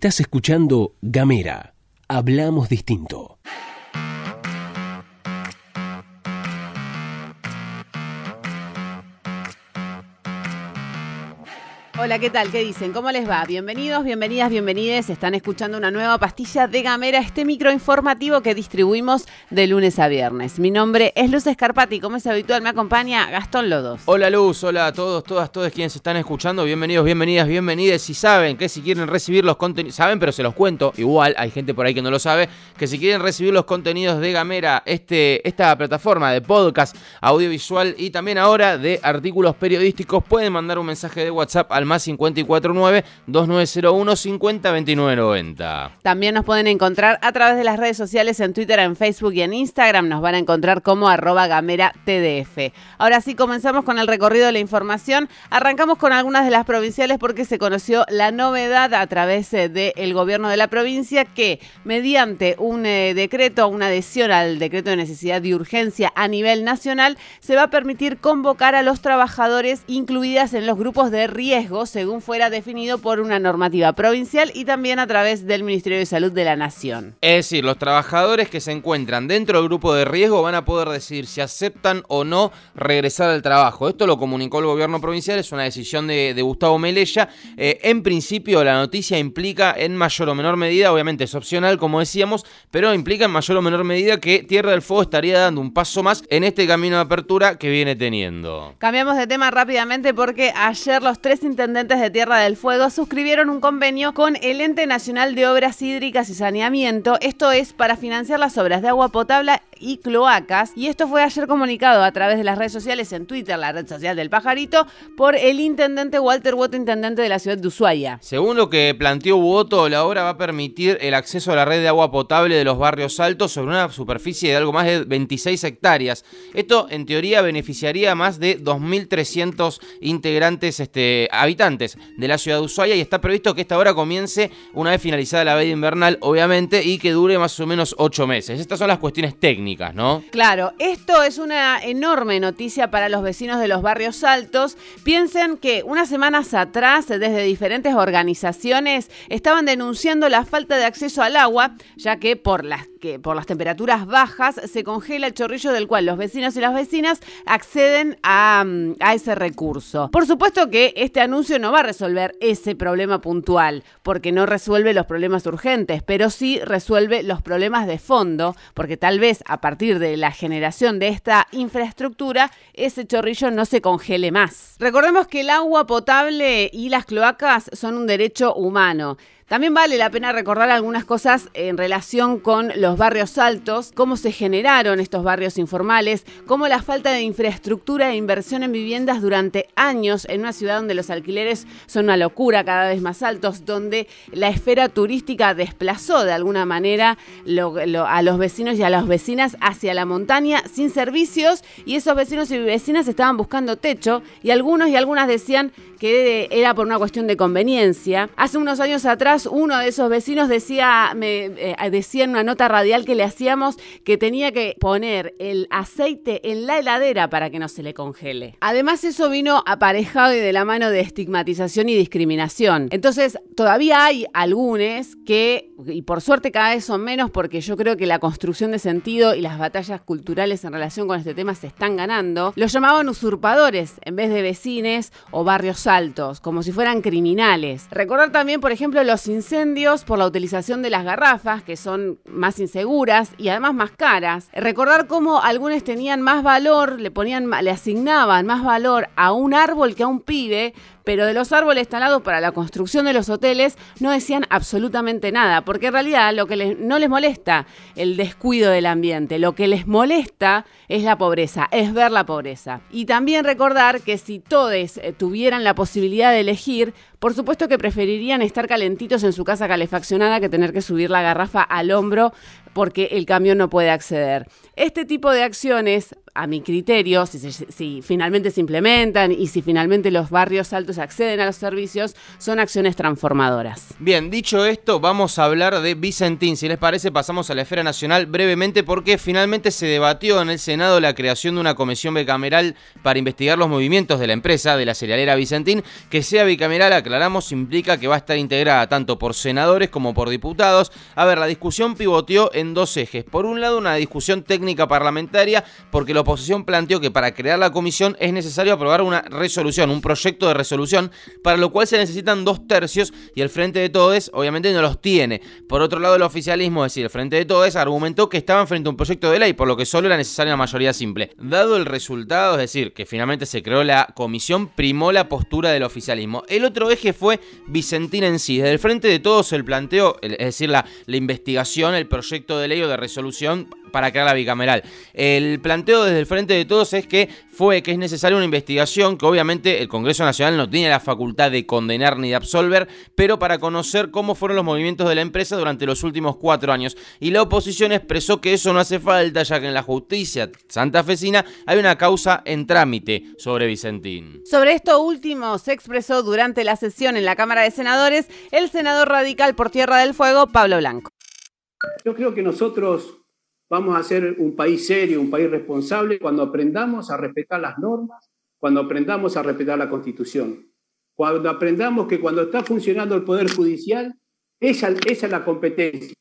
Estás escuchando Gamera. Hablamos distinto. Hola, ¿qué tal? ¿Qué dicen? ¿Cómo les va? Bienvenidos, bienvenidas, bienvenides. Están escuchando una nueva pastilla de Gamera, este micro informativo que distribuimos de lunes a viernes. Mi nombre es Luz Escarpati, como es habitual, me acompaña Gastón Lodos. Hola Luz, hola a todos, todas, todos quienes están escuchando. Bienvenidos, bienvenidas, bienvenidas. Si saben que si quieren recibir los contenidos, saben, pero se los cuento, igual hay gente por ahí que no lo sabe, que si quieren recibir los contenidos de Gamera, este, esta plataforma de podcast audiovisual y también ahora de artículos periodísticos, pueden mandar un mensaje de WhatsApp al más 549-2901-502990. También nos pueden encontrar a través de las redes sociales en Twitter, en Facebook y en Instagram. Nos van a encontrar como arroba gamera TDF. Ahora sí, comenzamos con el recorrido de la información. Arrancamos con algunas de las provinciales porque se conoció la novedad a través eh, del gobierno de la provincia que mediante un eh, decreto, una adhesión al decreto de necesidad de urgencia a nivel nacional, se va a permitir convocar a los trabajadores incluidas en los grupos de riesgo según fuera definido por una normativa provincial y también a través del Ministerio de Salud de la Nación. Es decir, los trabajadores que se encuentran dentro del grupo de riesgo van a poder decidir si aceptan o no regresar al trabajo. Esto lo comunicó el gobierno provincial, es una decisión de, Gustavo Melella. Eh, en principio, la noticia implica en mayor o menor medida, obviamente es opcional, como decíamos, pero implica en mayor o menor medida que Tierra del Fuego estaría dando un paso más en este camino de apertura que viene teniendo. Cambiamos de tema rápidamente porque ayer los tres intendentes de Tierra del Fuego suscribieron un convenio con el Ente Nacional de Obras Hídricas y Saneamiento. Esto es para financiar las obras de agua potable y cloacas. Y esto fue ayer comunicado a través de las redes sociales, en Twitter, la red social del pajarito, por el intendente Walter Woto, intendente de la ciudad de Ushuaia. Según lo que planteó Woto, la obra va a permitir el acceso a la red de agua potable de los barrios altos sobre una superficie de algo más de 26 hectáreas. Esto, en teoría, beneficiaría a más de 2.300 integrantes este, habitantes de la ciudad de Ushuaia y está previsto que esta obra comience una vez finalizada la vida invernal, obviamente, y que dure más o menos ocho meses. Estas son las cuestiones técnicas, ¿no? Claro, esto es una enorme noticia para los vecinos de los barrios altos. Piensen que unas semanas atrás, desde diferentes organizaciones, estaban denunciando la falta de acceso al agua, ya que por las que por las temperaturas bajas se congela el chorrillo del cual los vecinos y las vecinas acceden a, mm, a, ese recurso. Por supuesto que este anuncio no va a resolver ese problema puntual, porque no resuelve los problemas urgentes, pero sí resuelve los problemas de fondo, porque tal vez a partir de la generación de esta infraestructura, ese chorrillo no se congele más. Recordemos que el agua potable y las cloacas son un derecho humano. También vale la pena recordar algunas cosas en relación con los barrios altos, cómo se generaron estos barrios informales, cómo la falta de infraestructura e inversión en viviendas durante años en una ciudad donde los alquileres son una locura cada vez más altos, donde la esfera turística desplazó de alguna manera a los vecinos y a las vecinas hacia la montaña sin servicios y esos vecinos y vecinas estaban buscando techo y algunos y algunas decían que era por una cuestión de conveniencia. Hace unos años atrás, uno de esos vecinos decía, me eh, decía en una nota radial que le hacíamos que tenía que poner el aceite en la heladera para que no se le congele. Además, eso vino aparejado y de la mano de estigmatización y discriminación. Entonces, todavía hay algunos que, y por suerte cada vez son menos, porque yo creo que la construcción de sentido y las batallas culturales en relación con este tema se están ganando, los llamaban usurpadores en vez de vecines o barrios altos, como si fueran criminales. Recordar también, por ejemplo, los incendios por la utilización de las garrafas, que son más inseguras y además más caras. Recordar cómo algunos tenían más valor, le ponían, le asignaban más valor a un árbol que a un pibe, pero de los árboles talados para la construcción de los hoteles no decían absolutamente nada, porque en realidad lo que no les molesta el descuido del ambiente, lo que les molesta es la pobreza, es ver la pobreza. Y también recordar que si todos eh, tuvieran la posibilidad de elegir, por supuesto que preferirían estar calentitos en su casa calefaccionada que tener que subir la garrafa al hombro porque el camión no puede acceder. Este tipo de acciones a mi criterio, si, finalmente se implementan y si finalmente los barrios altos acceden a los servicios, son acciones transformadoras. Bien, dicho esto, vamos a hablar de Vicentín. Si les parece, pasamos a la esfera nacional brevemente porque finalmente se debatió en el Senado la creación de una comisión bicameral para investigar los movimientos de la empresa, de la cerealera Vicentín. Que sea bicameral, aclaramos, implica que va a estar integrada tanto por senadores como por diputados. A ver, la discusión pivoteó dos ejes. Por un lado, una discusión técnica parlamentaria, porque la oposición planteó que para crear la comisión es necesario aprobar una resolución, un proyecto de resolución, para lo cual se necesitan dos tercios y el Frente de Todes obviamente no los tiene. Por otro lado, el oficialismo, es decir, el Frente de Todes, argumentó que estaban frente a un proyecto de ley, por lo que solo era necesaria una mayoría simple. Dado el resultado, es decir, que finalmente se creó la comisión, primó la postura del oficialismo. El otro eje fue Vicentín en sí. Desde el Frente de Todos el planteo, es decir, la investigación, el proyecto de ley o de resolución para crear la bicameral. El planteo desde el frente de todos es que fue que es necesaria una investigación que obviamente el Congreso Nacional no tiene la facultad de condenar ni de absolver, pero para conocer cómo fueron los movimientos de la empresa durante los últimos cuatro años. Y la oposición expresó que eso no hace falta, ya que en la justicia santafesina hay una causa en trámite sobre Vicentín. Sobre esto último se expresó durante la sesión en la Cámara de Senadores el senador radical por Tierra del Fuego, Pablo Blanco. Yo creo que nosotros vamos a ser un país serio, un país responsable cuando aprendamos a respetar las normas, cuando aprendamos a respetar la Constitución, cuando aprendamos que cuando está funcionando el Poder Judicial, esa, esa es la competencia.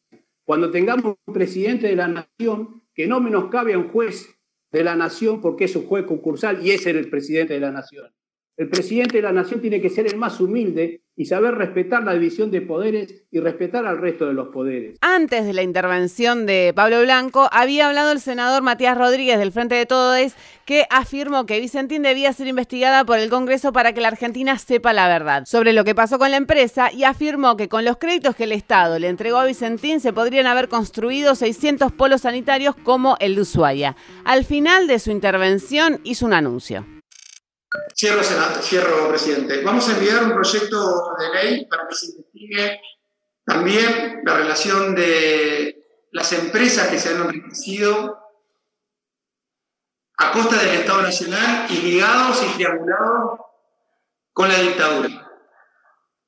Cuando tengamos un presidente de la nación que no menoscabe a un juez de la nación porque es un juez concursal y ese es el presidente de la nación. El presidente de la nación tiene que ser el más humilde y saber respetar la división de poderes y respetar al resto de los poderes. Antes de la intervención de Pablo Blanco, había hablado el senador Matías Rodríguez del Frente de Todos, que afirmó que Vicentín debía ser investigada por el Congreso para que la Argentina sepa la verdad sobre lo que pasó con la empresa y afirmó que con los créditos que el Estado le entregó a Vicentín se podrían haber construido 600 polos sanitarios como el de Ushuaia. Al final de su intervención hizo un anuncio. Cierro, cierro, presidente. Vamos a enviar un proyecto de ley para que se investigue también la relación de las empresas que se han enriquecido a costa del Estado Nacional y ligados y triangulados con la dictadura.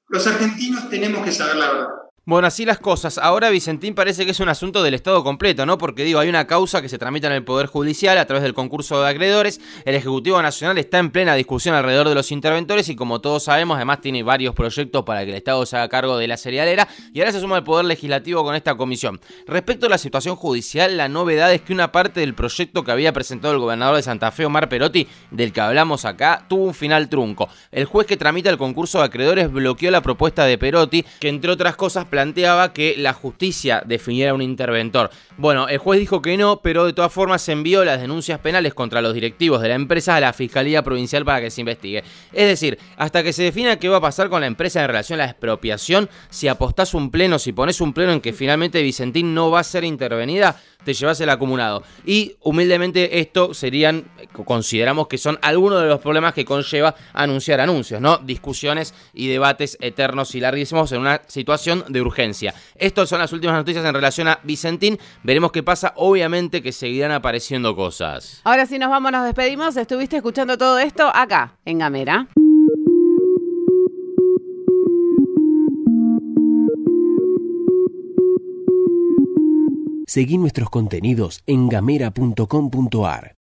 Los argentinos tenemos que saber la verdad. Bueno, así las cosas. Ahora Vicentín parece que es un asunto del Estado completo, ¿no? Porque digo, hay una causa que se tramita en el Poder Judicial a través del concurso de acreedores. El Ejecutivo Nacional está en plena discusión alrededor de los interventores y como todos sabemos, además tiene varios proyectos para que el Estado se haga cargo de la cerealera y ahora se suma el Poder Legislativo con esta comisión. Respecto a la situación judicial, la novedad es que una parte del proyecto que había presentado el gobernador de Santa Fe, Omar Perotti, del que hablamos acá, tuvo un final trunco. El juez que tramita el concurso de acreedores bloqueó la propuesta de Perotti, que entre otras cosas planteaba que la justicia definiera un interventor. Bueno, el juez dijo que no, pero de todas formas envió las denuncias penales contra los directivos de la empresa a la Fiscalía Provincial para que se investigue. Es decir, hasta que se defina qué va a pasar con la empresa en relación a la expropiación, si apostás un pleno, si pones un pleno en que finalmente Vicentín no va a ser intervenida, te llevas el acumulado. Y humildemente esto serían, consideramos que son algunos de los problemas que conlleva anunciar anuncios, ¿no? Discusiones y debates eternos y larguísimos en una situación de urgencia. Estas son las últimas noticias en relación a Vicentín. Veremos qué pasa. Obviamente que seguirán apareciendo cosas. Ahora sí nos vamos, nos despedimos. Estuviste escuchando todo esto acá, en Gamera. Seguí nuestros contenidos en gamera.com.ar.